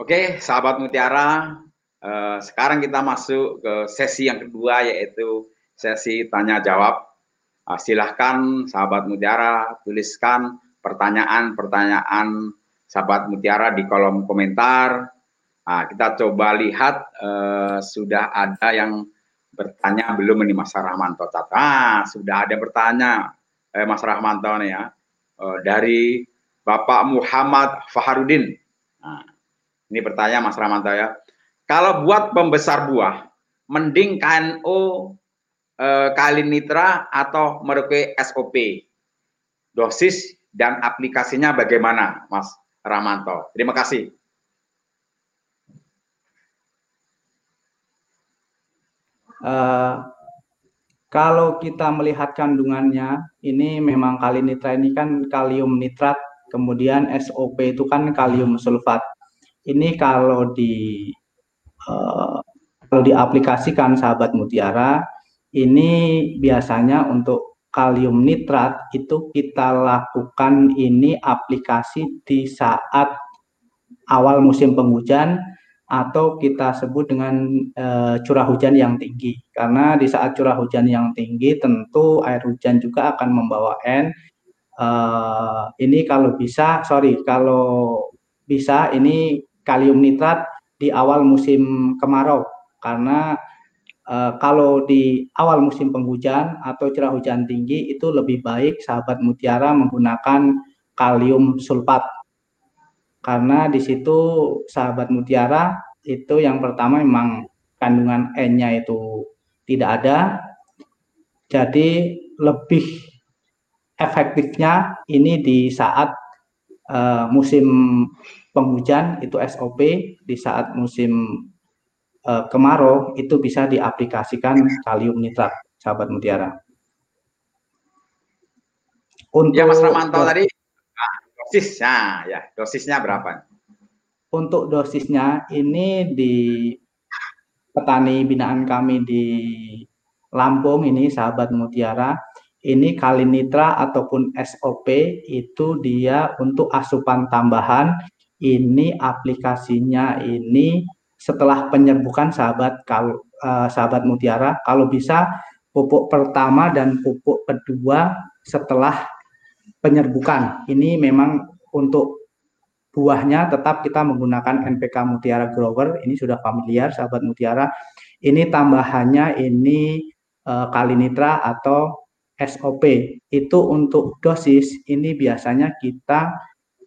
Oke, sahabat Mutiara, eh, sekarang kita masuk ke sesi yang kedua yaitu sesi tanya jawab. Uh, silahkan sahabat Mutiara tuliskan pertanyaan-pertanyaan sahabat Mutiara di kolom komentar. Nah, kita coba lihat uh, sudah ada yang bertanya belum ini Mas Rahmanto? Ah, sudah ada bertanya eh, Mas Rahmanto nih ya uh, dari Bapak Muhammad Faharudin. Nah, ini pertanyaan Mas Ramanto ya. Kalau buat pembesar buah, mending KNO eh, kali nitra atau mereka SOP? Dosis dan aplikasinya bagaimana, Mas Ramanto? Terima kasih. Uh, kalau kita melihat kandungannya, ini memang kali nitra ini kan kalium nitrat, kemudian SOP itu kan kalium sulfat ini kalau di uh, kalau diaplikasikan sahabat mutiara ini biasanya untuk kalium nitrat itu kita lakukan ini aplikasi di saat awal musim penghujan atau kita sebut dengan uh, curah hujan yang tinggi. Karena di saat curah hujan yang tinggi tentu air hujan juga akan membawa N. Uh, ini kalau bisa sorry kalau bisa ini kalium nitrat di awal musim kemarau. Karena e, kalau di awal musim penghujan atau curah hujan tinggi itu lebih baik sahabat mutiara menggunakan kalium sulfat. Karena di situ sahabat mutiara itu yang pertama memang kandungan N-nya itu tidak ada. Jadi lebih efektifnya ini di saat uh, musim penghujan itu SOP di saat musim uh, kemarau itu bisa diaplikasikan kalium nitrat sahabat mutiara. Untuk ya Mas Ramanto tadi nah, dosis nah, ya dosisnya berapa? Untuk dosisnya ini di petani binaan kami di Lampung ini sahabat mutiara ini kalinitra ataupun SOP itu dia untuk asupan tambahan ini aplikasinya ini setelah penyerbukan sahabat kalau uh, sahabat mutiara. Kalau bisa pupuk pertama dan pupuk kedua setelah penyerbukan. Ini memang untuk buahnya tetap kita menggunakan NPK Mutiara Grower. Ini sudah familiar sahabat mutiara. Ini tambahannya ini uh, kalinitra atau SOP itu untuk dosis. Ini biasanya kita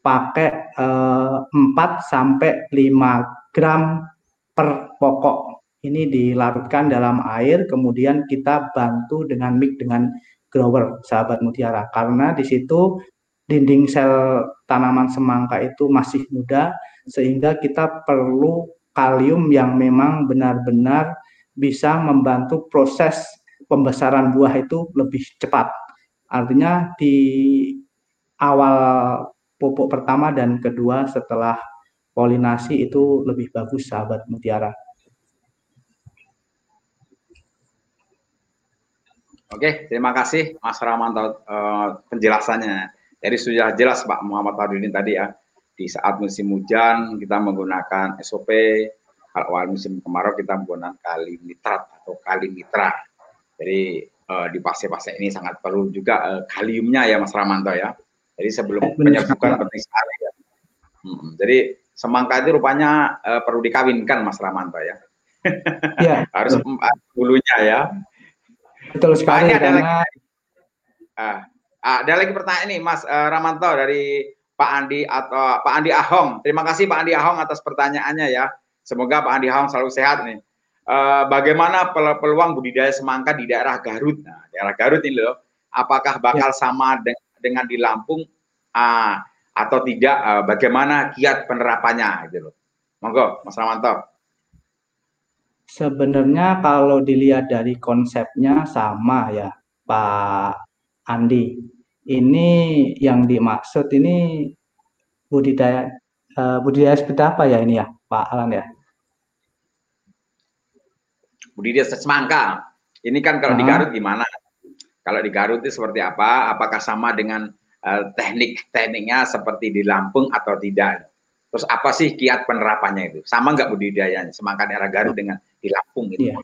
pakai eh, 4 sampai 5 gram per pokok. Ini dilarutkan dalam air, kemudian kita bantu dengan mix dengan grower, sahabat mutiara. Karena di situ dinding sel tanaman semangka itu masih muda, sehingga kita perlu kalium yang memang benar-benar bisa membantu proses pembesaran buah itu lebih cepat. Artinya di awal pupuk pertama dan kedua setelah polinasi itu lebih bagus sahabat mutiara. Oke, terima kasih Mas Ramanto uh, penjelasannya. Jadi sudah jelas Pak Muhammad Fadlin tadi ya, di saat musim hujan kita menggunakan SOP, kalau awal musim kemarau kita menggunakan kali nitrat atau kali nitra. Jadi uh, di fase-fase ini sangat perlu juga uh, kaliumnya ya Mas Ramanto ya. Jadi sebelum penyerbukan penting sekali ya. Hmm, jadi semangka itu rupanya uh, perlu dikawinkan Mas Ramanto ya. Iya. Harus bulunya ya. Betul sekali. ada karena... lagi, uh, ada lagi pertanyaan ini Mas uh, Ramanto dari Pak Andi atau Pak Andi Ahong. Terima kasih Pak Andi Ahong atas pertanyaannya ya. Semoga Pak Andi Ahong selalu sehat nih. Uh, bagaimana peluang budidaya semangka di daerah Garut? Nah, daerah Garut ini loh, apakah bakal ya. sama dengan dengan di Lampung uh, atau tidak uh, bagaimana kiat penerapannya gitu loh. Monggo Mas Ramanto. Sebenarnya kalau dilihat dari konsepnya sama ya Pak Andi. Ini yang dimaksud ini budidaya uh, budidaya seperti apa ya ini ya Pak Alan ya? Budidaya semangka. Ini kan kalau uh -huh. di Garut gimana? Kalau di Garut itu seperti apa? Apakah sama dengan uh, teknik-tekniknya seperti di Lampung atau tidak? Terus apa sih kiat penerapannya itu? Sama nggak budidayanya semangka daerah Garut dengan di Lampung gitu? Iya.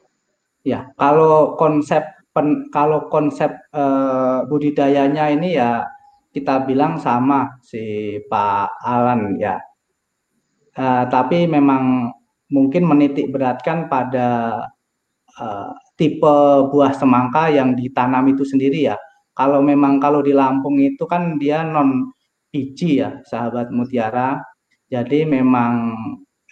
Ya, kalau konsep pen, kalau konsep uh, budidayanya ini ya kita bilang sama si Pak Alan ya. Uh, tapi memang mungkin menitik beratkan pada uh, tipe buah semangka yang ditanam itu sendiri ya. Kalau memang kalau di Lampung itu kan dia non biji ya, sahabat mutiara. Jadi memang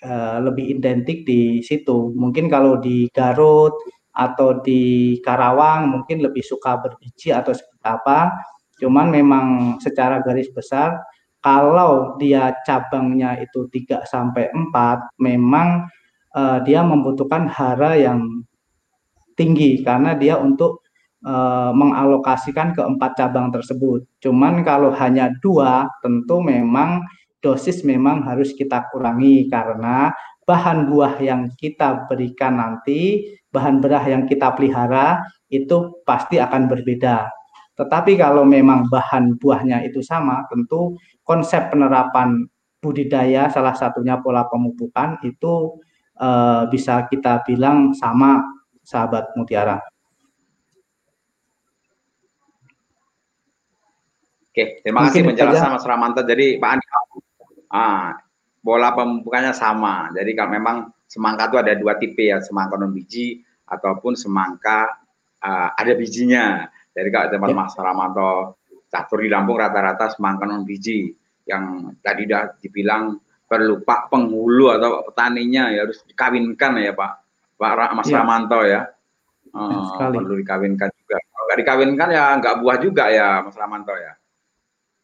uh, lebih identik di situ. Mungkin kalau di Garut atau di Karawang mungkin lebih suka berbiji atau seperti apa. Cuman memang secara garis besar kalau dia cabangnya itu 3 sampai 4 memang uh, dia membutuhkan hara yang tinggi karena dia untuk uh, mengalokasikan ke empat cabang tersebut. Cuman kalau hanya dua tentu memang dosis memang harus kita kurangi karena bahan buah yang kita berikan nanti, bahan berah yang kita pelihara itu pasti akan berbeda. Tetapi kalau memang bahan buahnya itu sama, tentu konsep penerapan budidaya salah satunya pola pemupukan itu uh, bisa kita bilang sama sahabat mutiara. Oke, terima Mungkin kasih penjelasan Mas Ramanto. Jadi Pak Andi, ah, bola pemupukannya sama. Jadi kalau memang semangka itu ada dua tipe ya, semangka non biji ataupun semangka uh, ada bijinya. Jadi kalau tempat ya. Mas Ramanto catur di Lampung rata-rata semangka non biji yang tadi sudah dibilang perlu Pak penghulu atau petaninya ya harus dikawinkan ya Pak Pak Mas ya. Ramanto ya. Uh, perlu dikawinkan juga. Kalau nggak dikawinkan ya nggak buah juga ya Mas Ramanto ya.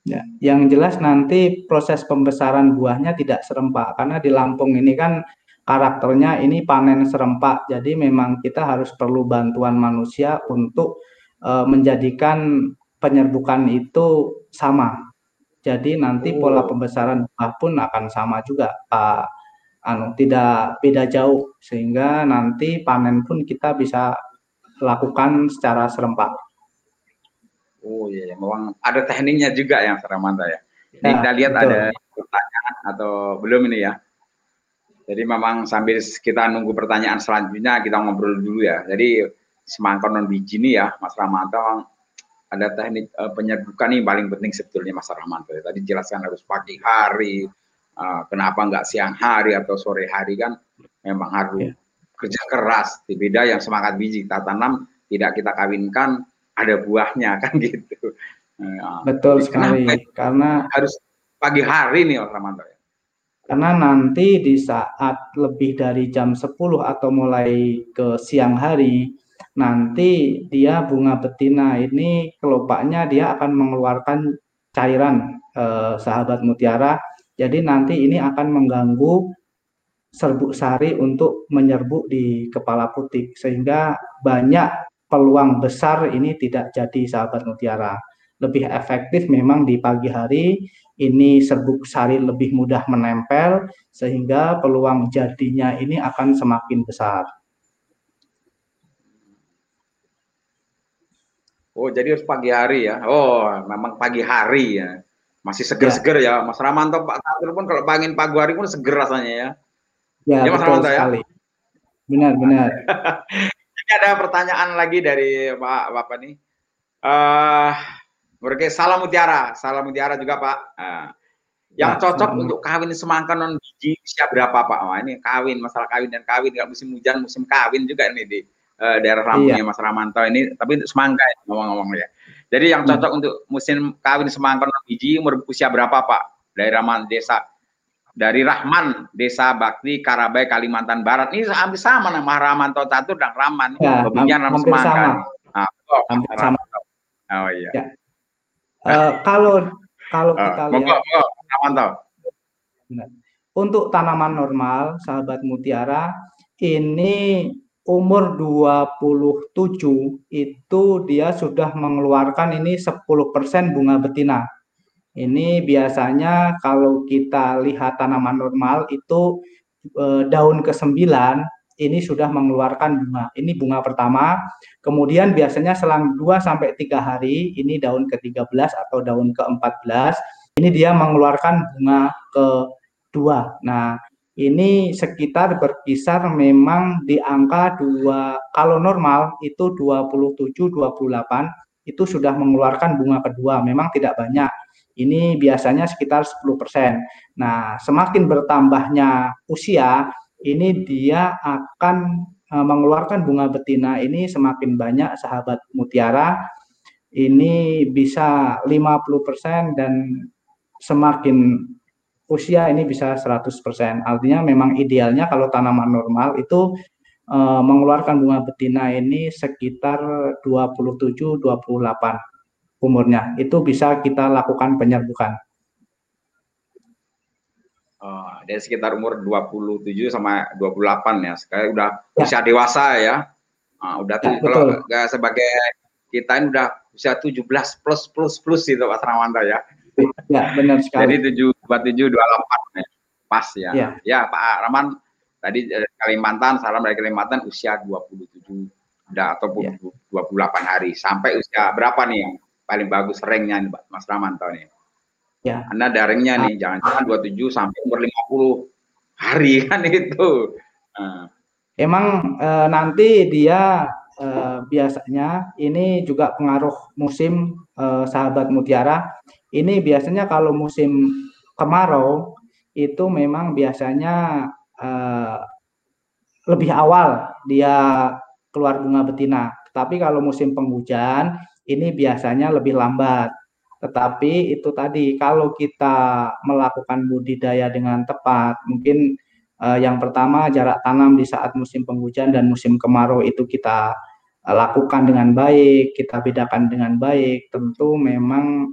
Ya, yang jelas nanti proses pembesaran buahnya tidak serempak karena di Lampung ini kan karakternya ini panen serempak. Jadi memang kita harus perlu bantuan manusia untuk uh, menjadikan penyerbukan itu sama. Jadi nanti oh. pola pembesaran buah pun akan sama juga, Pak. Anu tidak beda jauh sehingga nanti panen pun kita bisa lakukan secara serempak. Oh iya, iya, memang ada tekniknya juga yang Saramanta ya. Ini ya, kita lihat betul. ada pertanyaan atau belum ini ya. Jadi memang sambil kita nunggu pertanyaan selanjutnya kita ngobrol dulu ya. Jadi semangka non biji ini ya, Mas Ramanto ada teknik uh, penyerbukan ini paling penting sebetulnya Mas Ramanto. Ya. Tadi jelaskan harus pagi hari, uh, kenapa nggak siang hari atau sore hari kan memang harus ya. kerja keras. Beda yang semangat biji kita tanam tidak kita kawinkan ada buahnya kan gitu. Nah, Betul sekali karena harus pagi hari nih Ramanto ya. Karena nanti di saat lebih dari jam 10 atau mulai ke siang hari nanti dia bunga betina ini kelopaknya dia akan mengeluarkan cairan eh, sahabat mutiara. Jadi nanti ini akan mengganggu serbuk sari untuk menyerbuk di kepala putih sehingga banyak peluang besar ini tidak jadi sahabat mutiara. Lebih efektif memang di pagi hari ini serbuk sari lebih mudah menempel sehingga peluang jadinya ini akan semakin besar. Oh, jadi harus pagi hari ya. Oh, memang pagi hari ya. Masih seger-seger ya. ya. Mas Ramanto Pak Tatur pun kalau pangin pagi hari pun seger rasanya ya. Ya, ya Mas Ramanto ya. Benar, benar. Ini ada pertanyaan lagi dari Pak Bapak nih. Uh, salam mutiara, salam mutiara juga Pak. Uh, yang ya, cocok untuk kawin semangka non biji usia berapa Pak? Wah, ini kawin, masalah kawin dan kawin, nggak musim hujan, musim kawin juga ini di uh, daerah Lampungnya iya. Mas Ramanto ini, tapi semangka ya, ngomong-ngomong ya. Jadi yang cocok hmm. untuk musim kawin semangka non biji umur usia berapa Pak? Daerah mana desa dari Rahman, Desa Bakti, Karabai, Kalimantan Barat. Ini hampir sama nama Ramanto Tatur dan Rahman. Ya, Hobinya nama Semangka. Nah, oh, hampir sama. Oh iya. Ya. Uh, kalau kalau uh, kita lihat monggo, Ramanto. Untuk tanaman normal, sahabat mutiara, ini umur 27 itu dia sudah mengeluarkan ini 10% bunga betina. Ini biasanya kalau kita lihat tanaman normal itu e, daun ke-9 ini sudah mengeluarkan bunga. Ini bunga pertama. Kemudian biasanya selang 2 sampai 3 hari ini daun ke-13 atau daun ke-14 ini dia mengeluarkan bunga ke dua. Nah, ini sekitar berkisar memang di angka dua kalau normal itu 27 28 itu sudah mengeluarkan bunga kedua memang tidak banyak ini biasanya sekitar 10%. Nah, semakin bertambahnya usia ini dia akan e, mengeluarkan bunga betina ini semakin banyak sahabat mutiara ini bisa 50% dan semakin usia ini bisa 100%. Artinya memang idealnya kalau tanaman normal itu e, mengeluarkan bunga betina ini sekitar 27 28 umurnya. Itu bisa kita lakukan penyerbukan. Oh, dari sekitar umur 27 sama 28 ya. Sekarang udah ya. usia dewasa ya. Nah, udah ya, kalau nggak sebagai kita ini udah usia 17 plus plus plus itu Pak Ramanta ya. Ya, benar sekali. Jadi 7 27 28 ya. Pas ya. ya. Ya, Pak Rahman tadi dari Kalimantan, salam dari Kalimantan usia 27 udah ataupun ya. 28 hari sampai usia berapa nih yang paling bagus ranknya nih Mas Ramanto nih? Ya. Anda daringnya nih, jangan-jangan 27 sampai umur 50 hari kan itu. Nah. Emang e, nanti dia e, biasanya ini juga pengaruh musim e, sahabat mutiara ini biasanya kalau musim kemarau itu memang biasanya uh, lebih awal dia keluar bunga betina. Tapi kalau musim penghujan ini biasanya lebih lambat. Tetapi itu tadi kalau kita melakukan budidaya dengan tepat, mungkin uh, yang pertama jarak tanam di saat musim penghujan dan musim kemarau itu kita uh, lakukan dengan baik, kita bedakan dengan baik. Tentu memang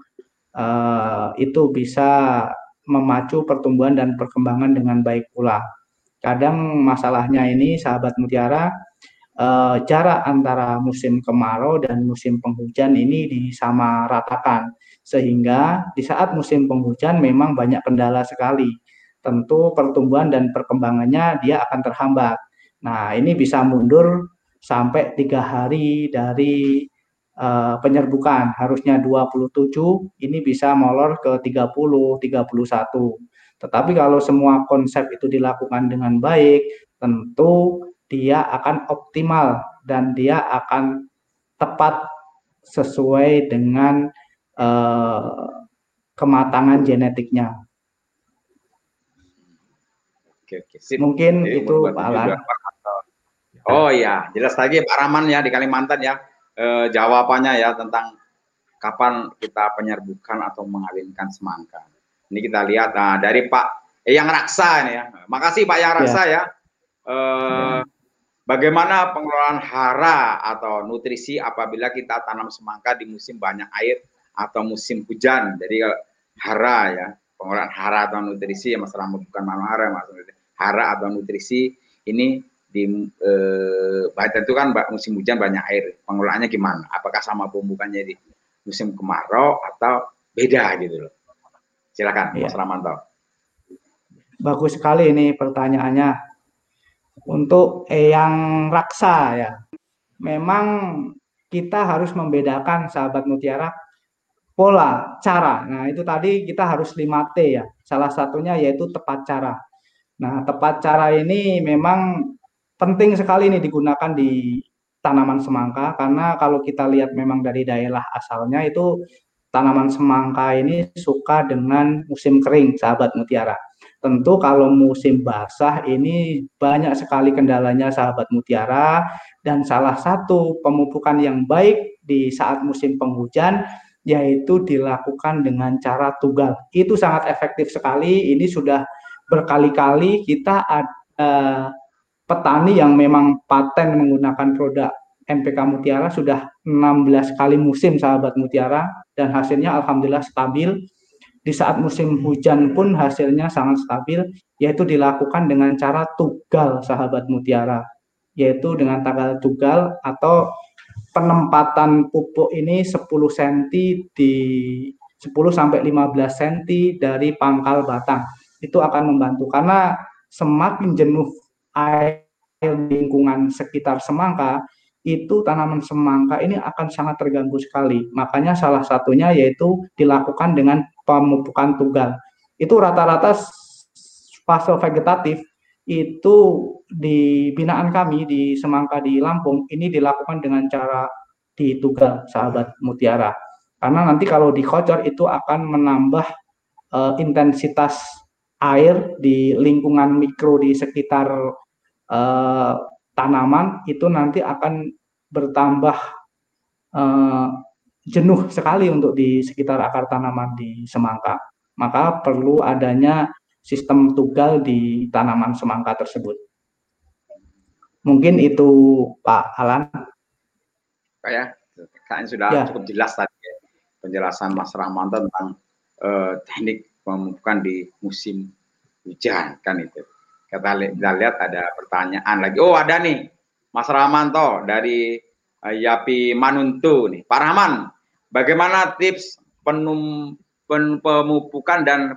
uh, itu bisa memacu pertumbuhan dan perkembangan dengan baik pula. Kadang masalahnya ini sahabat mutiara uh, jarak antara musim kemarau dan musim penghujan ini disamaratakan sehingga di saat musim penghujan memang banyak kendala sekali. Tentu pertumbuhan dan perkembangannya dia akan terhambat. Nah ini bisa mundur sampai tiga hari dari uh, penyerbukan harusnya 27 ini bisa molor ke 30 31 tetapi kalau semua konsep itu dilakukan dengan baik tentu dia akan optimal dan dia akan tepat sesuai dengan uh, kematangan genetiknya. Oke, oke. Sip. Mungkin Jadi, itu Pak Alan. Oh ya, jelas lagi Pak Rahman ya di Kalimantan ya eh, jawabannya ya tentang kapan kita penyerbukan atau mengawinkan semangka. Ini kita lihat nah, dari Pak eh, Yang Raksa ini ya. Makasih Pak Yang Raksa ya. ya. Eh, bagaimana pengelolaan hara atau nutrisi apabila kita tanam semangka di musim banyak air atau musim hujan. Jadi hara ya, pengelolaan hara atau nutrisi ya Mas Rama bukan hara Mas. Hara atau nutrisi ini di eh, itu kan musim hujan banyak air. Pengelolaannya gimana? Apakah sama pembukannya di musim kemarau atau beda gitu loh? Silakan ya. Mas Ramanto. Bagus sekali ini pertanyaannya. Untuk yang raksa ya. Memang kita harus membedakan sahabat mutiara pola cara. Nah itu tadi kita harus 5T ya. Salah satunya yaitu tepat cara. Nah tepat cara ini memang penting sekali ini digunakan di tanaman semangka karena kalau kita lihat memang dari daerah asalnya itu tanaman semangka ini suka dengan musim kering sahabat mutiara. Tentu kalau musim basah ini banyak sekali kendalanya sahabat mutiara dan salah satu pemupukan yang baik di saat musim penghujan yaitu dilakukan dengan cara tugal. Itu sangat efektif sekali. Ini sudah berkali-kali kita ada petani yang memang paten menggunakan produk NPK Mutiara sudah 16 kali musim sahabat Mutiara dan hasilnya alhamdulillah stabil. Di saat musim hujan pun hasilnya sangat stabil yaitu dilakukan dengan cara tugal sahabat Mutiara yaitu dengan tanggal tugal atau penempatan pupuk ini 10 cm di 10 sampai 15 cm dari pangkal batang. Itu akan membantu karena semakin jenuh air lingkungan sekitar semangka itu tanaman semangka ini akan sangat terganggu sekali. Makanya salah satunya yaitu dilakukan dengan pemupukan tugal. Itu rata-rata fase vegetatif itu di binaan kami di Semangka di Lampung ini dilakukan dengan cara ditugal sahabat mutiara. Karena nanti kalau dikocor itu akan menambah uh, intensitas air di lingkungan mikro di sekitar uh, tanaman itu nanti akan bertambah uh, jenuh sekali untuk di sekitar akar tanaman di semangka. Maka perlu adanya sistem tugal di tanaman semangka tersebut. Mungkin itu Pak Alan. Pak ya, kayaknya sudah ya. cukup jelas tadi ya, penjelasan Mas Rahman tentang uh, teknik pemupukan di musim hujan kan itu. Kita, li kita lihat ada pertanyaan lagi. Oh ada nih, Mas Rahmanto dari uh, Yapi Manuntu nih. Pak Rahman, bagaimana tips penum pemupukan dan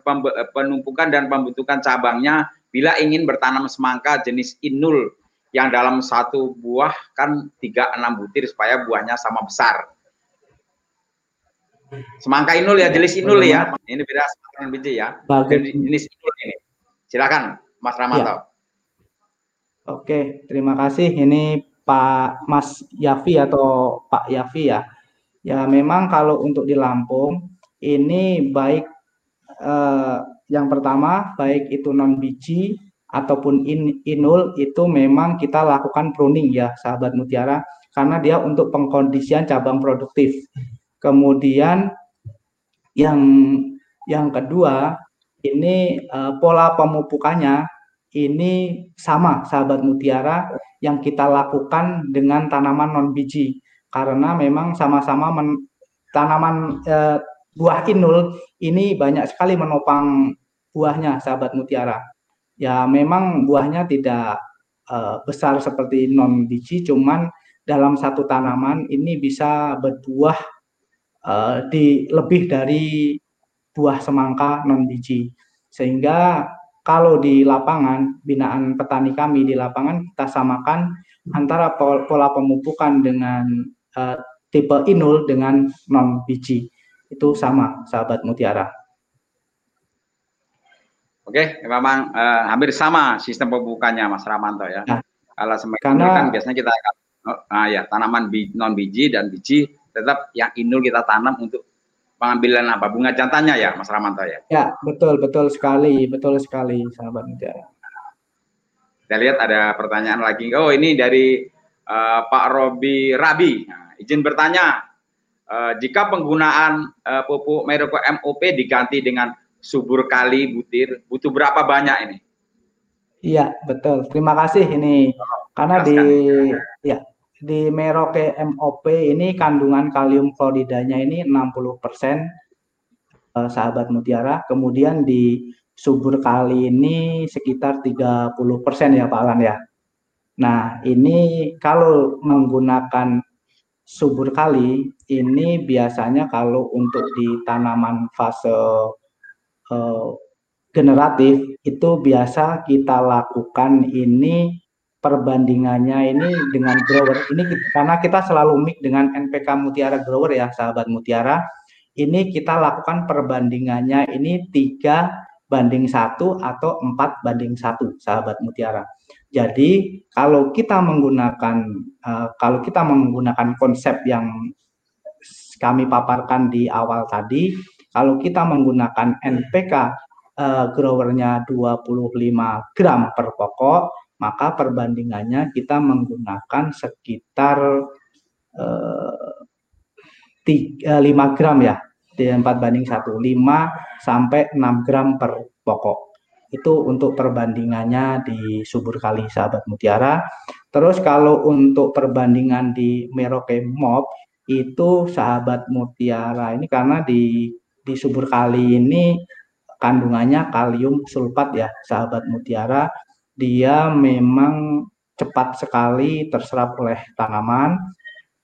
penumpukan dan pembentukan cabangnya bila ingin bertanam semangka jenis inul yang dalam satu buah kan 3-6 butir supaya buahnya sama besar. Semangka inul ya, jenis inul ya. Ini beda semangka biji ya. Jenis inul ini. Silakan Mas Ramanto. Ya. Oke, terima kasih. Ini Pak Mas Yafi atau Pak Yafi ya. Ya memang kalau untuk di Lampung ini baik eh, yang pertama baik itu non biji ataupun in, inul itu memang kita lakukan pruning ya sahabat mutiara karena dia untuk pengkondisian cabang produktif. Kemudian yang yang kedua ini uh, pola pemupukannya ini sama sahabat mutiara yang kita lakukan dengan tanaman non biji karena memang sama-sama tanaman uh, buah inul ini banyak sekali menopang buahnya sahabat mutiara. Ya memang buahnya tidak uh, besar seperti non biji, cuman dalam satu tanaman ini bisa berbuah uh, di lebih dari buah semangka non biji. Sehingga kalau di lapangan binaan petani kami di lapangan kita samakan antara pola pemupukan dengan uh, tipe inul dengan non biji itu sama sahabat mutiara. Oke, memang uh, hampir sama sistem pembukannya Mas Ramanto ya. Nah, Kalau karena kan biasanya kita akan oh, ah, ya tanaman bi, non biji dan biji tetap yang inul kita tanam untuk pengambilan apa bunga jantannya ya Mas Ramanto ya. Ya betul betul sekali betul sekali sahabat mutiara. Kita lihat ada pertanyaan lagi. Oh ini dari uh, Pak Robi Rabi. Nah, izin bertanya, Uh, jika penggunaan uh, pupuk Meroko MOP diganti dengan subur kali butir, butuh berapa banyak ini? Iya, betul. Terima kasih ini. Karena di ya di Merauke MOP ini kandungan kalium kloridanya ini 60% eh, sahabat mutiara. Kemudian di subur kali ini sekitar 30% ya Pak Alan ya. Nah, ini kalau menggunakan subur kali ini biasanya kalau untuk di tanaman fase uh, generatif itu biasa kita lakukan ini perbandingannya ini dengan grower. Ini karena kita selalu mix dengan NPK Mutiara Grower ya sahabat Mutiara. Ini kita lakukan perbandingannya ini tiga banding satu atau empat banding satu sahabat Mutiara. Jadi kalau kita menggunakan uh, kalau kita menggunakan konsep yang kami paparkan di awal tadi, kalau kita menggunakan NPK uh, eh, growernya 25 gram per pokok, maka perbandingannya kita menggunakan sekitar 3, 5 gram ya, di 4 banding 1, 5 sampai 6 gram per pokok. Itu untuk perbandingannya di subur kali sahabat mutiara. Terus kalau untuk perbandingan di Merauke Mob itu sahabat mutiara ini karena di di subur kali ini kandungannya kalium sulfat ya sahabat mutiara dia memang cepat sekali terserap oleh tanaman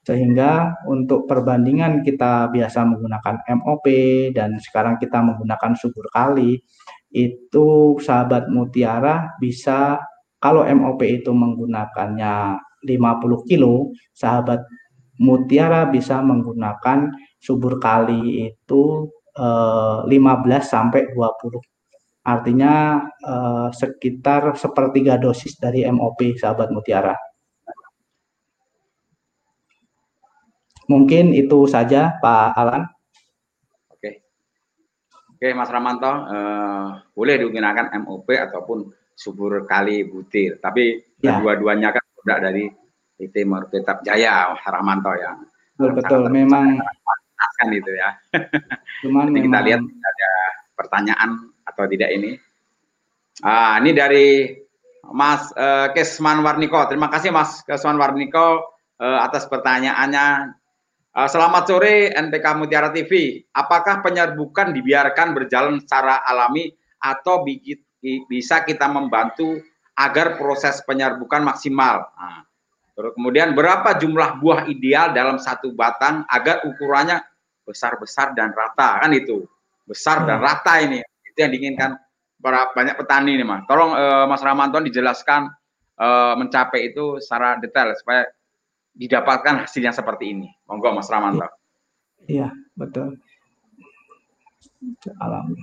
sehingga untuk perbandingan kita biasa menggunakan MOP dan sekarang kita menggunakan subur kali itu sahabat mutiara bisa kalau MOP itu menggunakannya 50 kilo, sahabat mutiara bisa menggunakan subur kali itu eh, 15 sampai 20 Artinya eh, sekitar sepertiga dosis dari MOP sahabat mutiara. Mungkin itu saja Pak Alan. Oke, oke Mas Ramanto, eh, boleh digunakan MOP ataupun subur kali butir, tapi ya. kedua-duanya kan produk dari IT Marketab Jaya, Mas Ramanto ya. Betul, betul. memang kan itu ya. Cuman Nanti kita lihat ada pertanyaan atau tidak ini. Ah, ini dari Mas uh, Kesman Warniko. Terima kasih Mas Kesman Warniko uh, atas pertanyaannya. Uh, selamat sore NPK Mutiara TV. Apakah penyerbukan dibiarkan berjalan secara alami atau bisa kita membantu agar proses penyerbukan maksimal? Nah, terus kemudian berapa jumlah buah ideal dalam satu batang agar ukurannya besar-besar dan rata kan itu besar dan hmm. rata ini itu yang diinginkan para banyak petani ini mas. Tolong uh, Mas Ramanton dijelaskan uh, mencapai itu secara detail supaya didapatkan hasil yang seperti ini. Monggo Mas Ramanto. Iya, betul. Alam.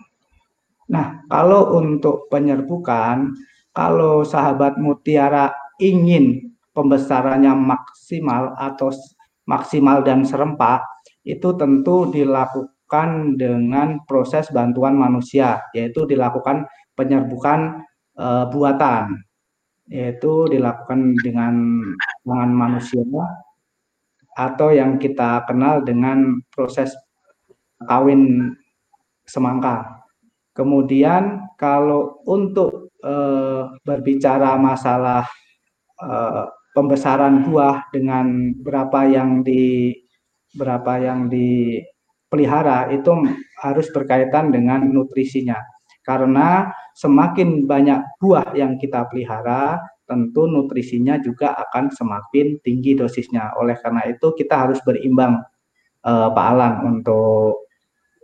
Nah, kalau untuk penyerbukan, kalau sahabat mutiara ingin pembesarannya maksimal atau maksimal dan serempak, itu tentu dilakukan dengan proses bantuan manusia, yaitu dilakukan penyerbukan e, buatan yaitu dilakukan dengan tangan manusia atau yang kita kenal dengan proses kawin semangka. Kemudian kalau untuk e, berbicara masalah e, pembesaran buah dengan berapa yang di berapa yang dipelihara itu harus berkaitan dengan nutrisinya. Karena semakin banyak buah yang kita pelihara, tentu nutrisinya juga akan semakin tinggi dosisnya. Oleh karena itu kita harus berimbang eh, Pak Alan untuk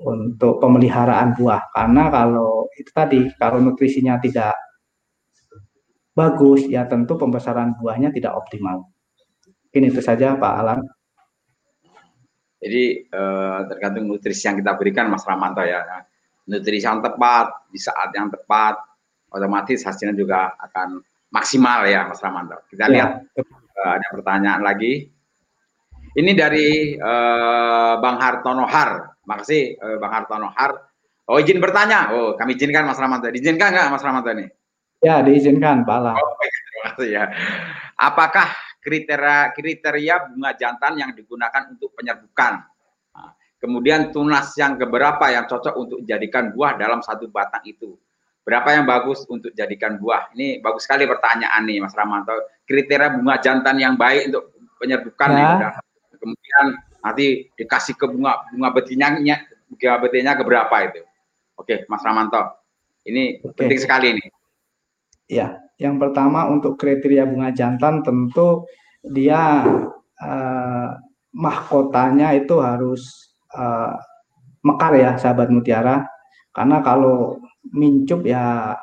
untuk pemeliharaan buah. Karena kalau itu tadi kalau nutrisinya tidak bagus, ya tentu pembesaran buahnya tidak optimal. Ini itu saja Pak Alan. Jadi eh, tergantung nutrisi yang kita berikan Mas Ramanto ya nutrisi yang tepat di saat yang tepat otomatis hasilnya juga akan maksimal ya Mas Ramanto. Kita ya. lihat uh, ada pertanyaan lagi. Ini dari uh, Bang Hartono Har. Makasih uh, Bang Hartono Har. Oh izin bertanya. Oh kami izinkan Mas Ramanto. Diizinkan nggak Mas Ramanto ini? Ya diizinkan Pak Alam. Oh, terima kasih ya. Apakah kriteria kriteria bunga jantan yang digunakan untuk penyerbukan Kemudian tunas yang keberapa yang cocok untuk dijadikan buah dalam satu batang itu. Berapa yang bagus untuk jadikan buah? Ini bagus sekali pertanyaan nih Mas Ramanto. Kriteria bunga jantan yang baik untuk penyerbukan ya. nih. Kemudian nanti dikasih ke bunga bunga betinanya, bunga betinanya keberapa itu? Oke, Mas Ramanto. Ini Oke. penting sekali ini. Ya, yang pertama untuk kriteria bunga jantan tentu dia uh, mahkotanya itu harus uh, mekar ya sahabat mutiara karena kalau mincup ya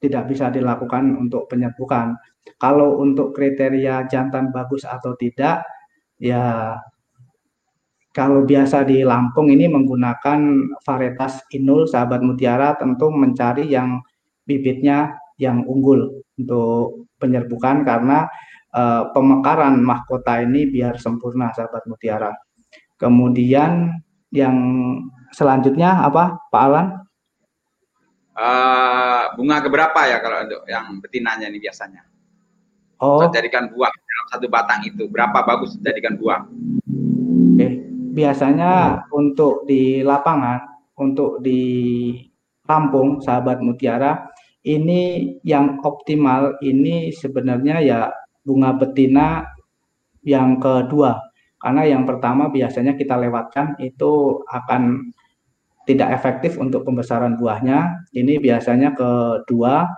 tidak bisa dilakukan untuk penyerbukan. Kalau untuk kriteria jantan bagus atau tidak, ya kalau biasa di Lampung ini menggunakan varietas inul sahabat mutiara tentu mencari yang bibitnya yang unggul untuk penyerbukan karena uh, pemekaran mahkota ini biar sempurna sahabat mutiara. Kemudian yang selanjutnya apa, Pak Alan? Uh, bunga keberapa ya kalau untuk yang betinanya ini biasanya? Oh. Untuk jadikan buah dalam satu batang itu berapa bagus jadikan buah? Oke, biasanya hmm. untuk di lapangan, untuk di Lampung, sahabat Mutiara, ini yang optimal ini sebenarnya ya bunga betina yang kedua karena yang pertama biasanya kita lewatkan itu akan tidak efektif untuk pembesaran buahnya. Ini biasanya kedua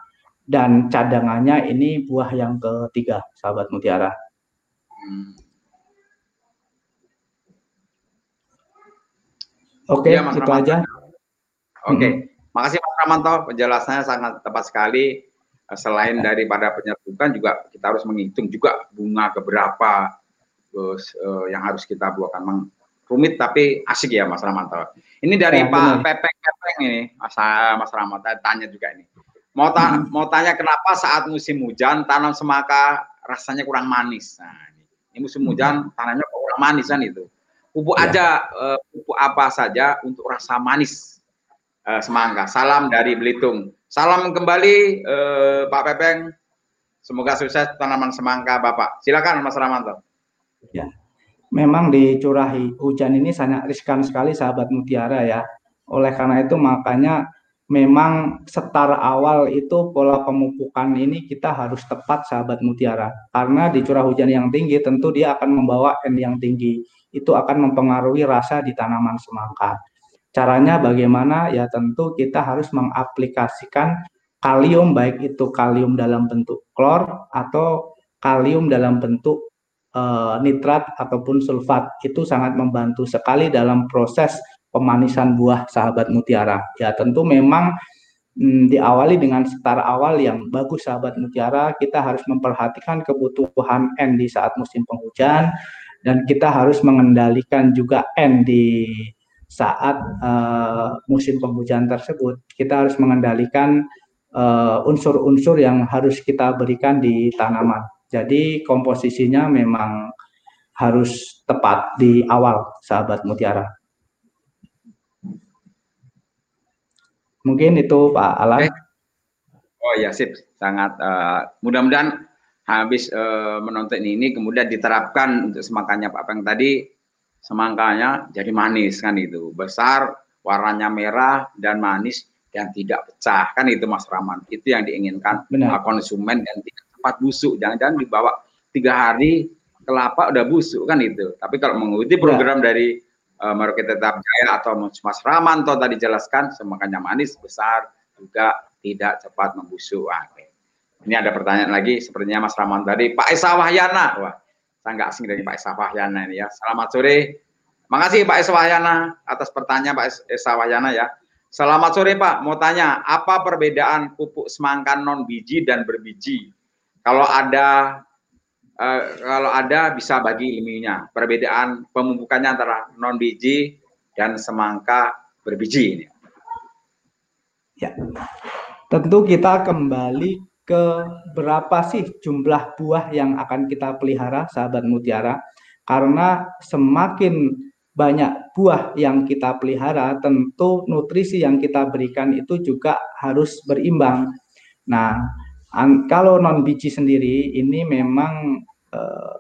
dan cadangannya ini buah yang ketiga, sahabat mutiara. Oke, okay, ya, itu aja. Oke, okay. hmm. Makasih Mas Ramanto, penjelasannya sangat tepat sekali. Selain daripada penyerbukan juga kita harus menghitung juga bunga keberapa terus uh, yang harus kita. Memang rumit tapi asik ya Mas Ramanto. Ini dari ya, Pak Pepeng Pepeng ini Mas Mas Ramanto tanya juga ini. Mau ta hmm. mau tanya kenapa saat musim hujan tanam semangka rasanya kurang manis. Nah, ini, ini musim hmm. hujan tanamnya kurang manis kan itu. Pupuk ya. aja uh, pupuk apa saja untuk rasa manis uh, semangka. Salam dari Belitung. Salam kembali uh, Pak Pepeng. Semoga sukses tanaman semangka Bapak. Silakan Mas Ramanto. Ya. Memang dicurahi hujan ini sangat riskan sekali sahabat mutiara ya. Oleh karena itu makanya memang setar awal itu pola pemupukan ini kita harus tepat sahabat mutiara. Karena di curah hujan yang tinggi tentu dia akan membawa N yang tinggi. Itu akan mempengaruhi rasa di tanaman semangka. Caranya bagaimana? Ya tentu kita harus mengaplikasikan kalium baik itu kalium dalam bentuk klor atau kalium dalam bentuk uh, nitrat ataupun sulfat. Itu sangat membantu sekali dalam proses pemanisan buah sahabat mutiara. Ya tentu memang hmm, diawali dengan setara awal yang bagus sahabat mutiara. Kita harus memperhatikan kebutuhan N di saat musim penghujan dan kita harus mengendalikan juga N di saat uh, musim penghujan tersebut kita harus mengendalikan eh, unsur-unsur uh, yang harus kita berikan di tanaman. Jadi komposisinya memang harus tepat di awal, sahabat mutiara. Mungkin itu Pak Alan. Oh ya sip, sangat uh, mudah-mudahan habis uh, menonton ini kemudian diterapkan untuk semangkanya Pak Peng tadi semangkanya jadi manis kan itu. Besar warnanya merah dan manis dan tidak pecah. Kan itu Mas Rahman. Itu yang diinginkan Benar. konsumen dan tidak cepat busuk. Jangan-jangan dibawa tiga hari kelapa udah busuk kan itu. Tapi kalau mengikuti program ya. dari uh, Market Tetap Jaya atau Mas Ramanto tadi jelaskan semangkanya manis besar juga tidak cepat membusuk. Ah, ini ada pertanyaan lagi sepertinya Mas Raman tadi. Pak Esa Wahyana. Wah saya nggak asing dari Pak Esa Wahyana ini ya. Selamat sore. Makasih Pak Esa Wahyana atas pertanyaan Pak Esa Wahyana ya. Selamat sore Pak, mau tanya apa perbedaan pupuk semangka non biji dan berbiji? Kalau ada eh, kalau ada bisa bagi ilmunya. Perbedaan pemupukannya antara non biji dan semangka berbiji ini. Ya. Tentu kita kembali ke berapa sih jumlah buah yang akan kita pelihara, sahabat mutiara? Karena semakin banyak buah yang kita pelihara, tentu nutrisi yang kita berikan itu juga harus berimbang. Nah, kalau non biji sendiri ini memang eh,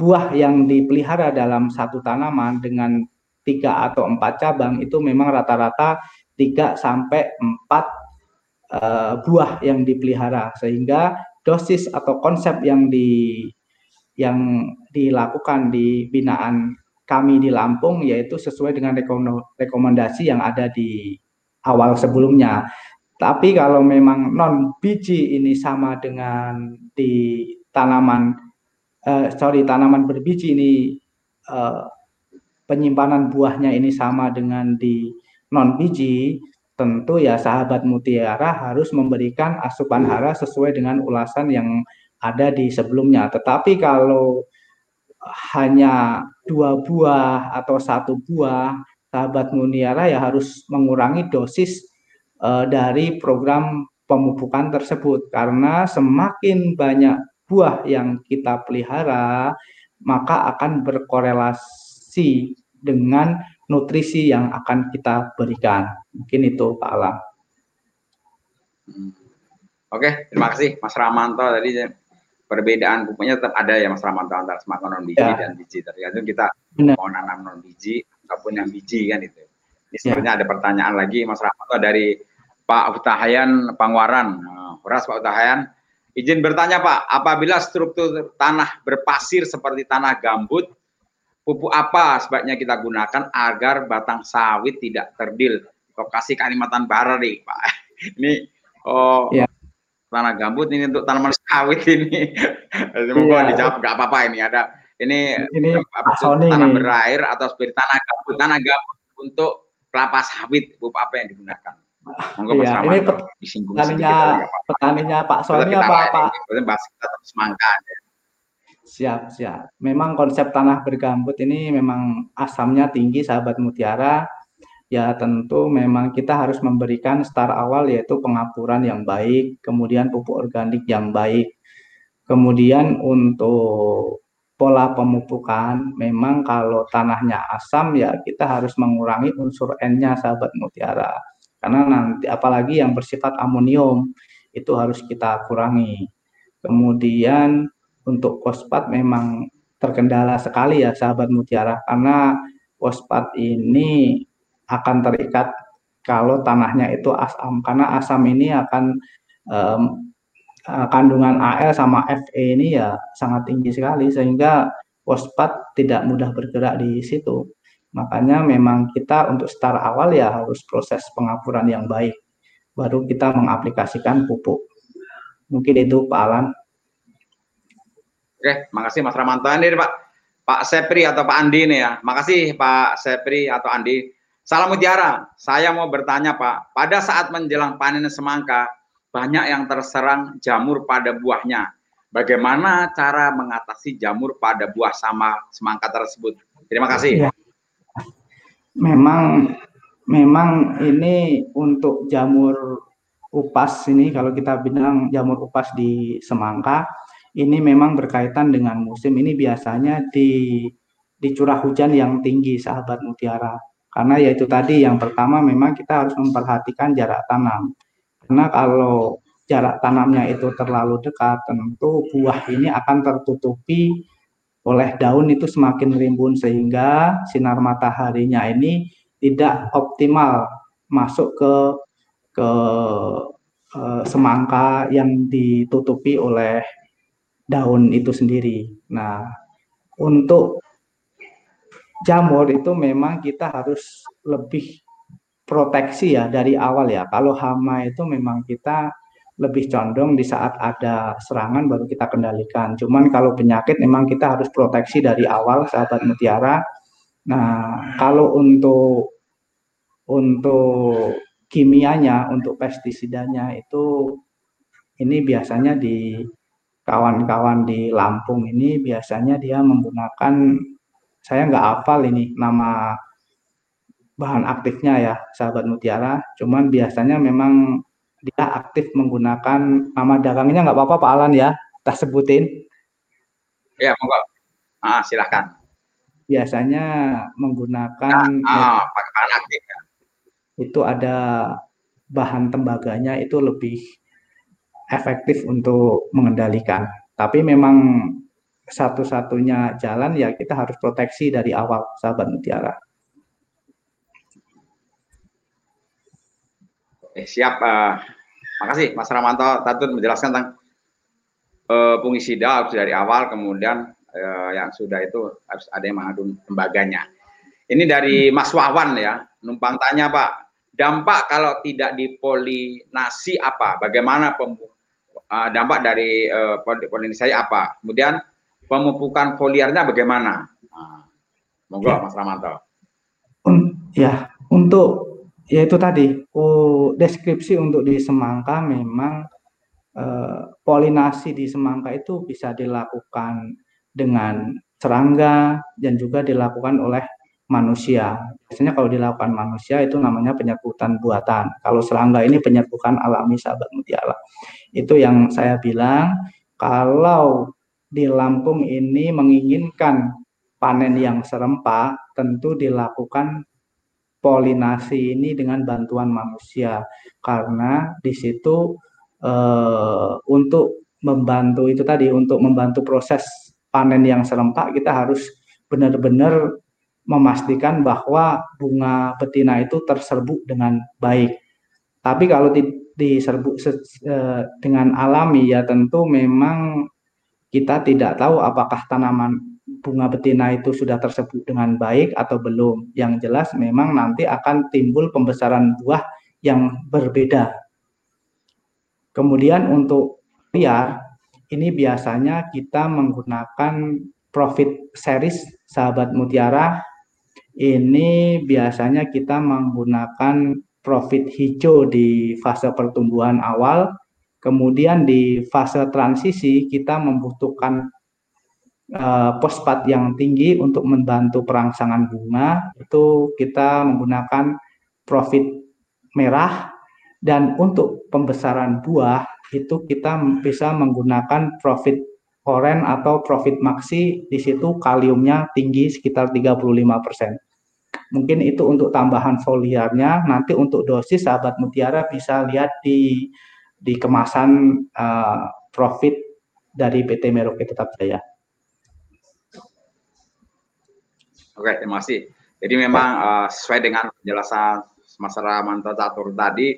buah yang dipelihara dalam satu tanaman dengan tiga atau empat cabang itu memang rata-rata tiga sampai empat uh, buah yang dipelihara sehingga dosis atau konsep yang di yang dilakukan di binaan kami di Lampung yaitu sesuai dengan rekomendasi yang ada di awal sebelumnya. Tapi kalau memang non biji ini sama dengan di tanaman uh, sorry tanaman berbiji ini uh, penyimpanan buahnya ini sama dengan di non biji tentu ya sahabat mutiara harus memberikan asupan hara sesuai dengan ulasan yang ada di sebelumnya. Tetapi kalau hanya dua buah atau satu buah, sahabat mutiara ya harus mengurangi dosis uh, dari program pemupukan tersebut karena semakin banyak buah yang kita pelihara maka akan berkorelasi dengan nutrisi yang akan kita berikan. Mungkin itu Pak Alam. Hmm. Oke, terima kasih Mas Ramanto tadi perbedaan pupuknya tetap ada ya Mas Ramanto antara semak non biji ya. dan biji. Tergantung kita Benar. mau nanam non biji ataupun yang biji kan itu. Ini ya. sebenarnya ada pertanyaan lagi Mas Ramanto dari Pak Utahayan Pangwaran. Horas Pak Utahayan, izin bertanya Pak, apabila struktur tanah berpasir seperti tanah gambut Pupuk apa sebaiknya kita gunakan agar batang sawit tidak terdil? Lokasi Kalimantan Barat nih, Pak. Ini oh ya. tanah gambut ini untuk tanaman sawit ini. Semoga ya. dijawab nggak apa-apa ini ada ini, ini tanah ini. berair atau seperti tanah gambut, tanah gambut untuk kelapa sawit pupuk apa yang digunakan? Monggo ya, ini petaninya, petaninya Pak Sony apa Pak? Bahas kita semangka. Ya. Siap, siap. Memang konsep tanah bergambut ini memang asamnya tinggi, sahabat mutiara. Ya tentu memang kita harus memberikan start awal yaitu pengapuran yang baik, kemudian pupuk organik yang baik. Kemudian untuk pola pemupukan, memang kalau tanahnya asam ya kita harus mengurangi unsur N-nya sahabat mutiara. Karena nanti apalagi yang bersifat amonium itu harus kita kurangi. Kemudian untuk fosfat memang terkendala sekali ya sahabat mutiara karena fosfat ini akan terikat kalau tanahnya itu asam karena asam ini akan um, kandungan Al sama Fe ini ya sangat tinggi sekali sehingga fosfat tidak mudah bergerak di situ. Makanya memang kita untuk start awal ya harus proses pengapuran yang baik baru kita mengaplikasikan pupuk. Mungkin itu Pak Alan. Oke, makasih Mas Ramanto. Ini Pak Pak Sepri atau Pak Andi nih ya. Makasih Pak Sepri atau Andi. Salam mutiara. Saya mau bertanya Pak, pada saat menjelang panen semangka, banyak yang terserang jamur pada buahnya. Bagaimana cara mengatasi jamur pada buah sama semangka tersebut? Terima kasih. Ya. Memang memang ini untuk jamur upas ini kalau kita bilang jamur upas di semangka ini memang berkaitan dengan musim. Ini biasanya di di curah hujan yang tinggi sahabat mutiara. Karena yaitu tadi yang pertama memang kita harus memperhatikan jarak tanam. Karena kalau jarak tanamnya itu terlalu dekat tentu buah ini akan tertutupi oleh daun itu semakin rimbun sehingga sinar mataharinya ini tidak optimal masuk ke ke uh, semangka yang ditutupi oleh daun itu sendiri. Nah, untuk jamur itu memang kita harus lebih proteksi ya dari awal ya. Kalau hama itu memang kita lebih condong di saat ada serangan baru kita kendalikan. Cuman kalau penyakit memang kita harus proteksi dari awal sahabat mutiara. Nah, kalau untuk untuk kimianya, untuk pestisidanya itu ini biasanya di kawan-kawan di Lampung ini biasanya dia menggunakan saya nggak hafal ini nama bahan aktifnya ya sahabat mutiara. Cuman biasanya memang dia aktif menggunakan nama dagangnya. Nggak apa-apa Pak Alan ya kita sebutin. Ya monggo. Ah silahkan. Biasanya menggunakan ah, ah bahan aktif ya. itu ada bahan tembaganya itu lebih efektif untuk mengendalikan. Tapi memang satu-satunya jalan ya kita harus proteksi dari awal, sahabat mutiara. Oke, siap. Uh, makasih Mas Ramanto tadi menjelaskan tentang uh, fungisida harus dari awal, kemudian uh, yang sudah itu harus ada yang mengandung tembaganya. Ini dari Mas Wawan ya, numpang tanya Pak, dampak kalau tidak dipolinasi apa? Bagaimana uh, dampak dari uh, saya apa? Kemudian pemupukan foliarnya bagaimana? Nah, monggo ya. Mas Ramanto. Ya, untuk ya itu tadi oh, deskripsi untuk di semangka memang uh, polinasi di semangka itu bisa dilakukan dengan serangga dan juga dilakukan oleh manusia. Biasanya kalau dilakukan manusia itu namanya penyerbukan buatan. Kalau serangga ini penyerbukan alami sahabat mutiara. Itu yang saya bilang kalau di Lampung ini menginginkan panen yang serempak tentu dilakukan polinasi ini dengan bantuan manusia karena di situ eh, untuk membantu itu tadi untuk membantu proses panen yang serempak kita harus benar-benar memastikan bahwa bunga betina itu terserbuk dengan baik. Tapi kalau diserbu eh, dengan alami ya tentu memang kita tidak tahu apakah tanaman bunga betina itu sudah tersebut dengan baik atau belum. Yang jelas memang nanti akan timbul pembesaran buah yang berbeda. Kemudian untuk liar, ini biasanya kita menggunakan profit series sahabat mutiara ini biasanya kita menggunakan profit hijau di fase pertumbuhan awal, kemudian di fase transisi kita membutuhkan uh, fosfat yang tinggi untuk membantu perangsangan bunga. Itu kita menggunakan profit merah. Dan untuk pembesaran buah itu kita bisa menggunakan profit oren atau profit maxi di situ kaliumnya tinggi sekitar 35%. Mungkin itu untuk tambahan foliarnya. Nanti untuk dosis sahabat mutiara bisa lihat di di kemasan uh, profit dari PT Merauke Tetap Jaya. Oke, terima kasih. Jadi memang uh, sesuai dengan penjelasan Mas Ramanto Catur tadi,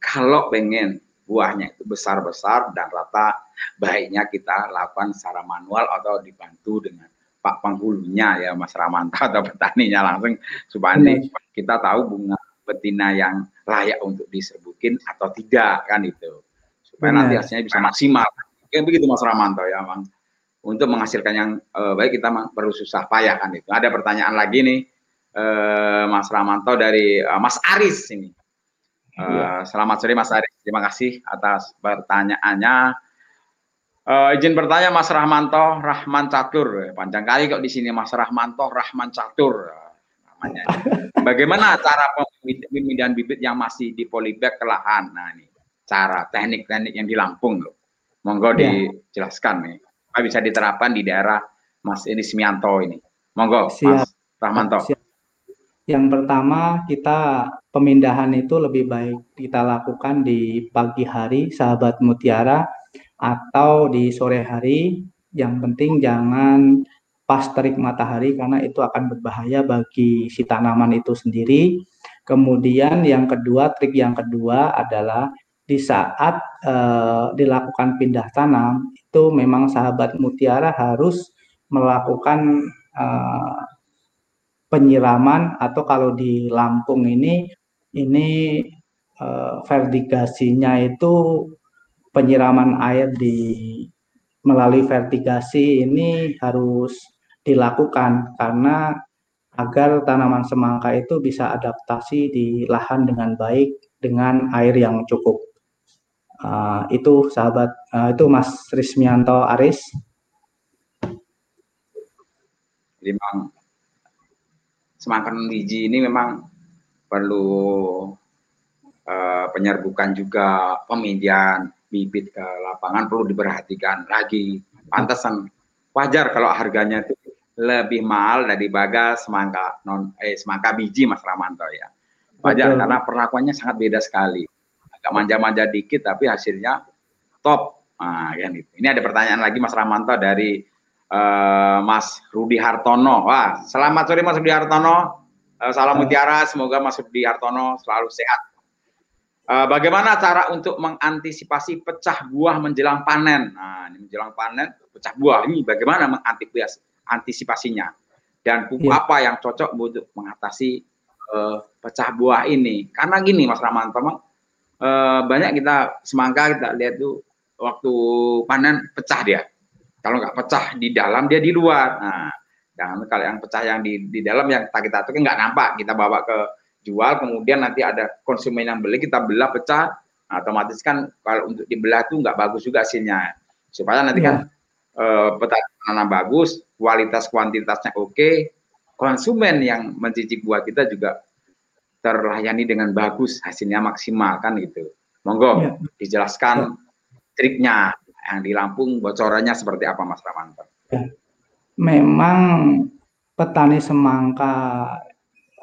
kalau pengen buahnya itu besar-besar dan rata, baiknya kita lakukan secara manual atau dibantu dengan Pak Penghulunya ya Mas Ramanto atau petaninya langsung supaya nanti kita tahu bunga betina yang layak untuk diserbukin atau tidak kan itu. Supaya Benar. nanti hasilnya bisa maksimal. Kayak begitu Mas Ramanto ya Mang. Untuk menghasilkan yang uh, baik kita perlu susah payah kan itu. Ada pertanyaan lagi nih uh, Mas Ramanto dari uh, Mas Aris ini. Uh, selamat sore Mas Aris, terima kasih atas pertanyaannya. Uh, izin bertanya Mas Rahmanto, Rahman Catur, panjang kali kok di sini Mas Rahmanto, Rahman Catur namanya. Bagaimana cara pemilihan bibit yang masih di polybag ke lahan? Nah ini cara teknik-teknik yang di Lampung loh. Monggo ya. dijelaskan nih, apa bisa diterapkan di daerah Mas ini Semianto ini. Monggo Siap. Mas Rahmanto. Siap. Yang pertama kita pemindahan itu lebih baik kita lakukan di pagi hari sahabat mutiara atau di sore hari. Yang penting jangan pas terik matahari karena itu akan berbahaya bagi si tanaman itu sendiri. Kemudian yang kedua, trik yang kedua adalah di saat uh, dilakukan pindah tanam itu memang sahabat mutiara harus melakukan uh, penyiraman atau kalau di Lampung ini ini uh, vertigasinya itu penyiraman air di melalui vertigasi ini harus dilakukan karena agar tanaman semangka itu bisa adaptasi di lahan dengan baik dengan air yang cukup. Uh, itu sahabat, uh, itu Mas Rismianto Aris. Memang semangkan biji ini memang perlu uh, penyerbukan juga pemindahan bibit ke lapangan perlu diperhatikan lagi pantasan wajar kalau harganya itu lebih mahal dari bagas semangka non eh semangka biji Mas Ramanto ya wajar Betul. karena perlakuannya sangat beda sekali agak manja-manja dikit tapi hasilnya top nah, kan itu ini ada pertanyaan lagi Mas Ramanto dari uh, Mas Rudi Hartono. Wah, selamat sore Mas Rudi Hartono. Uh, salam mutiara, semoga Mas Rudi Hartono selalu sehat. Uh, bagaimana cara untuk mengantisipasi pecah buah menjelang panen? Nah, ini menjelang panen pecah buah ini bagaimana mengantisipasinya? Dan pupuk yeah. apa yang cocok untuk mengatasi uh, pecah buah ini? Karena gini Mas Ramanto, uh, banyak kita semangka kita lihat tuh waktu panen pecah dia kalau nggak pecah di dalam dia di luar. Nah, jangan kalau yang pecah yang di di dalam yang tak kita tuh nggak nampak. Kita bawa ke jual, kemudian nanti ada konsumen yang beli kita belah pecah, nah, otomatis kan kalau untuk dibelah tuh nggak bagus juga hasilnya. Supaya nanti kan ya. kan eh, tanam bagus, kualitas kuantitasnya oke, konsumen yang mencicipi buah kita juga terlayani dengan bagus, hasilnya maksimal kan gitu. Monggo ya. dijelaskan ya. triknya yang di Lampung bocorannya seperti apa Mas Ramanto? Ya. Memang petani semangka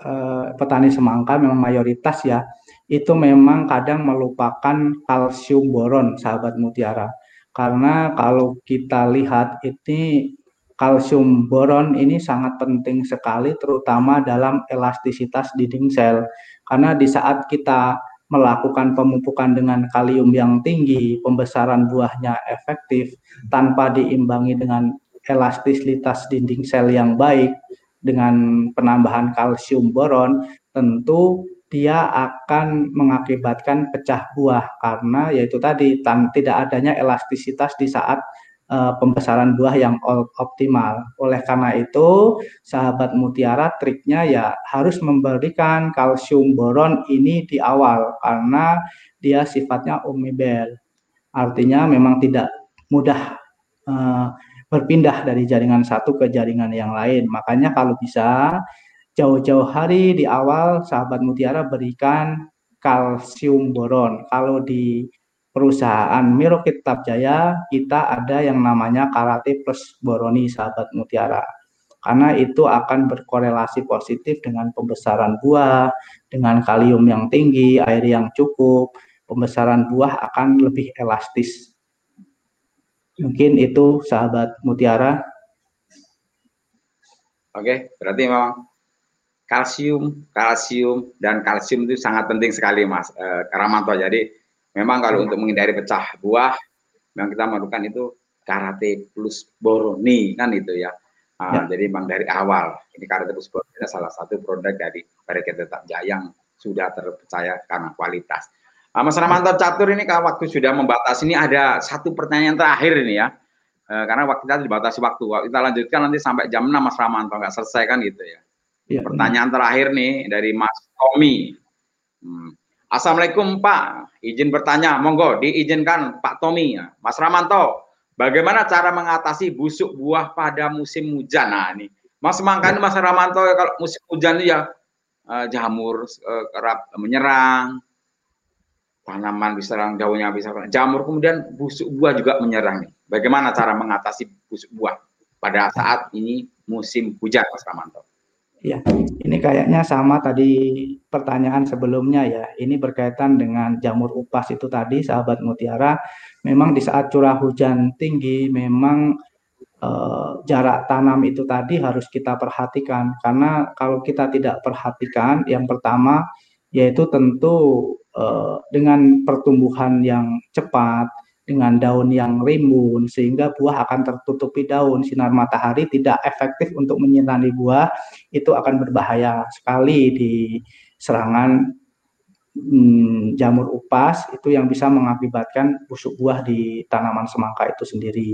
eh, petani semangka memang mayoritas ya itu memang kadang melupakan kalsium boron sahabat mutiara. Karena kalau kita lihat ini kalsium boron ini sangat penting sekali terutama dalam elastisitas dinding sel. Karena di saat kita melakukan pemupukan dengan kalium yang tinggi, pembesaran buahnya efektif tanpa diimbangi dengan elastisitas dinding sel yang baik dengan penambahan kalsium boron, tentu dia akan mengakibatkan pecah buah karena yaitu tadi tidak adanya elastisitas di saat uh, pembesaran buah yang optimal. Oleh karena itu, sahabat mutiara triknya ya harus memberikan kalsium boron ini di awal karena dia sifatnya umibel. Artinya memang tidak mudah uh, berpindah dari jaringan satu ke jaringan yang lain. Makanya kalau bisa jauh-jauh hari di awal sahabat mutiara berikan kalsium boron. Kalau di perusahaan Mirokit Jaya kita ada yang namanya karate plus boroni sahabat mutiara. Karena itu akan berkorelasi positif dengan pembesaran buah, dengan kalium yang tinggi, air yang cukup, pembesaran buah akan lebih elastis. Mungkin itu sahabat mutiara. Oke, berarti memang kalsium, kalsium dan kalsium itu sangat penting sekali Mas eh, Karamanto. Jadi memang kalau untuk menghindari pecah buah, yang kita melakukan itu karate plus boroni kan itu ya. Nah, ya. Jadi memang dari awal ini karate plus boroni adalah salah satu produk dari Bareket Tetap Jaya yang sudah terpercaya karena kualitas. Nah, Mas Ramanto Catur ini kalau waktu sudah membatasi ini ada satu pertanyaan terakhir ini ya. E, karena waktu kita dibatasi waktu. Kita lanjutkan nanti sampai jam 6 Mas Ramanto nggak selesai kan gitu ya. Ya, Pertanyaan benar. terakhir nih dari Mas Tommy. Hmm. Assalamualaikum Pak, izin bertanya, monggo diizinkan Pak Tommy. Mas Ramanto, bagaimana cara mengatasi busuk buah pada musim hujan? Nah ini, Mas Semangka ini Mas Ramanto kalau musim hujan itu ya uh, jamur uh, kerap menyerang, tanaman diserang, daunnya bisa jamur, kemudian busuk buah juga menyerang nih. Bagaimana cara mengatasi busuk buah pada saat ini musim hujan, Mas Ramanto? Ya, ini kayaknya sama tadi pertanyaan sebelumnya ya. Ini berkaitan dengan jamur upas itu tadi, sahabat mutiara. Memang di saat curah hujan tinggi, memang eh, jarak tanam itu tadi harus kita perhatikan. Karena kalau kita tidak perhatikan, yang pertama yaitu tentu eh, dengan pertumbuhan yang cepat, dengan daun yang rimbun sehingga buah akan tertutupi daun. Sinar matahari tidak efektif untuk menyinari buah itu akan berbahaya sekali di serangan hmm, jamur upas. Itu yang bisa mengakibatkan busuk buah di tanaman semangka itu sendiri.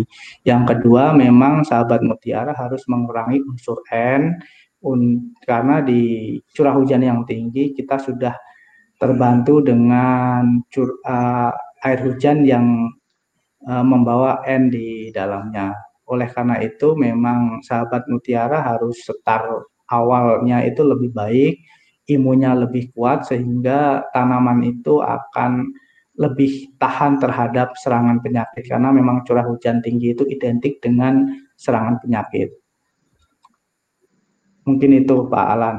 Yang kedua memang sahabat mutiara harus mengurangi unsur N. Un, karena di curah hujan yang tinggi kita sudah terbantu dengan cur, uh, air hujan yang uh, membawa N di dalamnya. Oleh karena itu memang sahabat mutiara harus setar awalnya itu lebih baik, imunnya lebih kuat sehingga tanaman itu akan lebih tahan terhadap serangan penyakit karena memang curah hujan tinggi itu identik dengan serangan penyakit. Mungkin itu Pak Alan.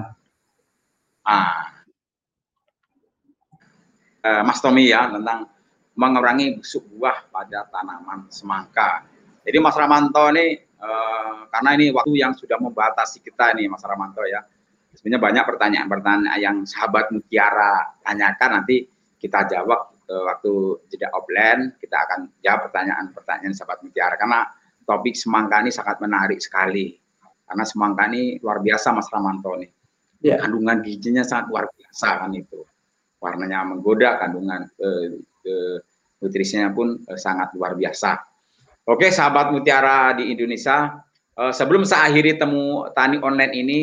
Ah. Uh, Mas Tommy ya tentang mengurangi busuk buah pada tanaman semangka. Jadi Mas Ramanto ini eh, karena ini waktu yang sudah membatasi kita ini Mas Ramanto ya. Sebenarnya banyak pertanyaan-pertanyaan yang sahabat Mutiara tanyakan nanti kita jawab eh, waktu jeda offline kita akan jawab pertanyaan-pertanyaan sahabat Mutiara karena topik semangka ini sangat menarik sekali. Karena semangka ini luar biasa Mas Ramanto nih. Yeah. Kandungan gizinya sangat luar biasa kan itu. Warnanya menggoda, kandungan eh, eh, nutrisinya pun uh, sangat luar biasa. Oke, sahabat mutiara di Indonesia, uh, sebelum saya akhiri temu tani online ini,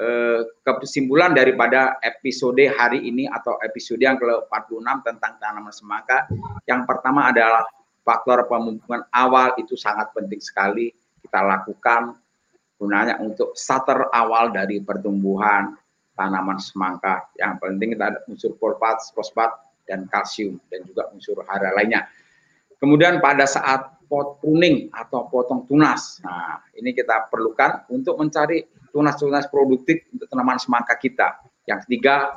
uh, kesimpulan daripada episode hari ini atau episode yang ke-46 tentang tanaman semangka, yang pertama adalah faktor pemupukan awal itu sangat penting sekali kita lakukan gunanya untuk starter awal dari pertumbuhan tanaman semangka. Yang penting kita ada unsur fosfat, fosfat dan kalsium dan juga unsur hara lainnya. Kemudian pada saat pot pruning atau potong tunas, nah ini kita perlukan untuk mencari tunas-tunas produktif untuk tanaman semangka kita. Yang ketiga,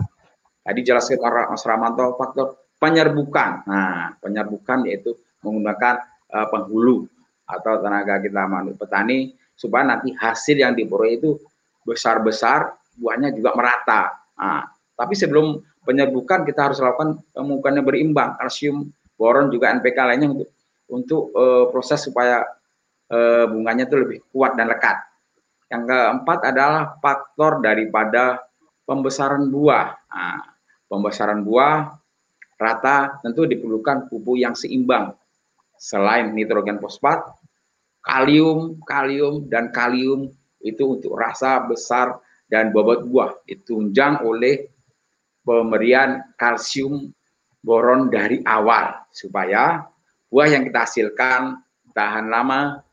tadi jelaskan Mas Ramanto faktor penyerbukan. Nah, penyerbukan yaitu menggunakan uh, penghulu atau tenaga kita manusia petani supaya nanti hasil yang diperoleh itu besar-besar, buahnya juga merata. Nah, tapi sebelum penyerbukan kita harus lakukan pemupukannya berimbang kalsium boron juga NPK lainnya untuk untuk uh, proses supaya uh, bunganya itu lebih kuat dan lekat. Yang keempat adalah faktor daripada pembesaran buah. Nah, pembesaran buah rata tentu diperlukan pupuk yang seimbang. Selain nitrogen fosfat, kalium, kalium dan kalium itu untuk rasa besar dan bobot buah ditunjang oleh pemberian kalsium boron dari awal supaya buah yang kita hasilkan tahan lama,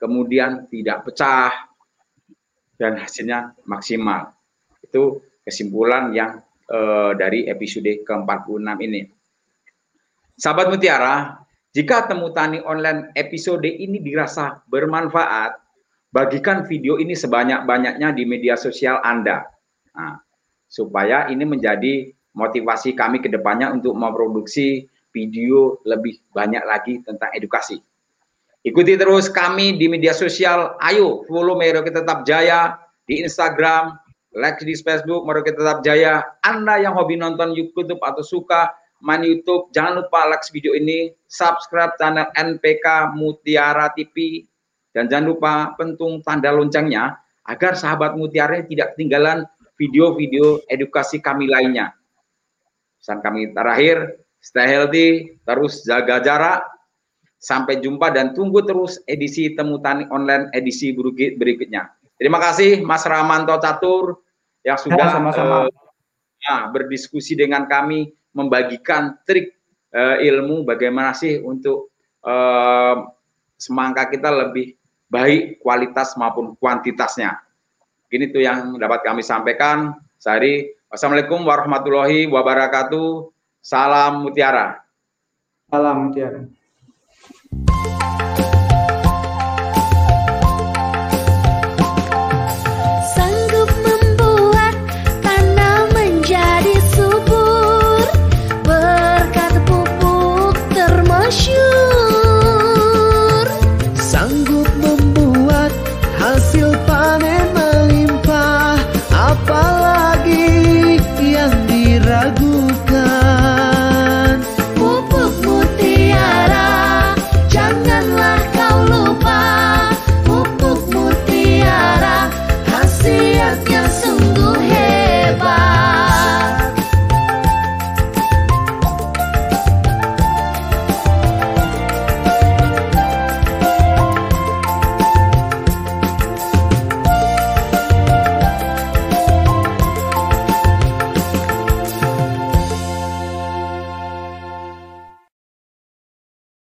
kemudian tidak pecah, dan hasilnya maksimal. Itu kesimpulan yang eh, dari episode ke-46 ini. Sahabat Mutiara, jika temu tani online episode ini dirasa bermanfaat, bagikan video ini sebanyak-banyaknya di media sosial Anda. Nah, supaya ini menjadi motivasi kami ke depannya untuk memproduksi video lebih banyak lagi tentang edukasi. Ikuti terus kami di media sosial. Ayo follow Merauke Tetap Jaya di Instagram, like di Facebook Merauke Tetap Jaya. Anda yang hobi nonton YouTube atau suka main YouTube, jangan lupa like video ini, subscribe channel NPK Mutiara TV, dan jangan lupa pentung tanda loncengnya agar sahabat Mutiara tidak ketinggalan video-video edukasi kami lainnya. Pesan kami terakhir, stay healthy, terus jaga jarak. Sampai jumpa dan tunggu terus edisi Temu Tani Online edisi berikutnya. Terima kasih Mas Ramanto Catur yang sudah ya, sama-sama. Uh, nah, berdiskusi dengan kami, membagikan trik uh, ilmu bagaimana sih untuk uh, semangka kita lebih baik kualitas maupun kuantitasnya. Ini tuh yang dapat kami sampaikan. Sehari, Wassalamualaikum warahmatullahi wabarakatuh. Salam mutiara. Salam mutiara.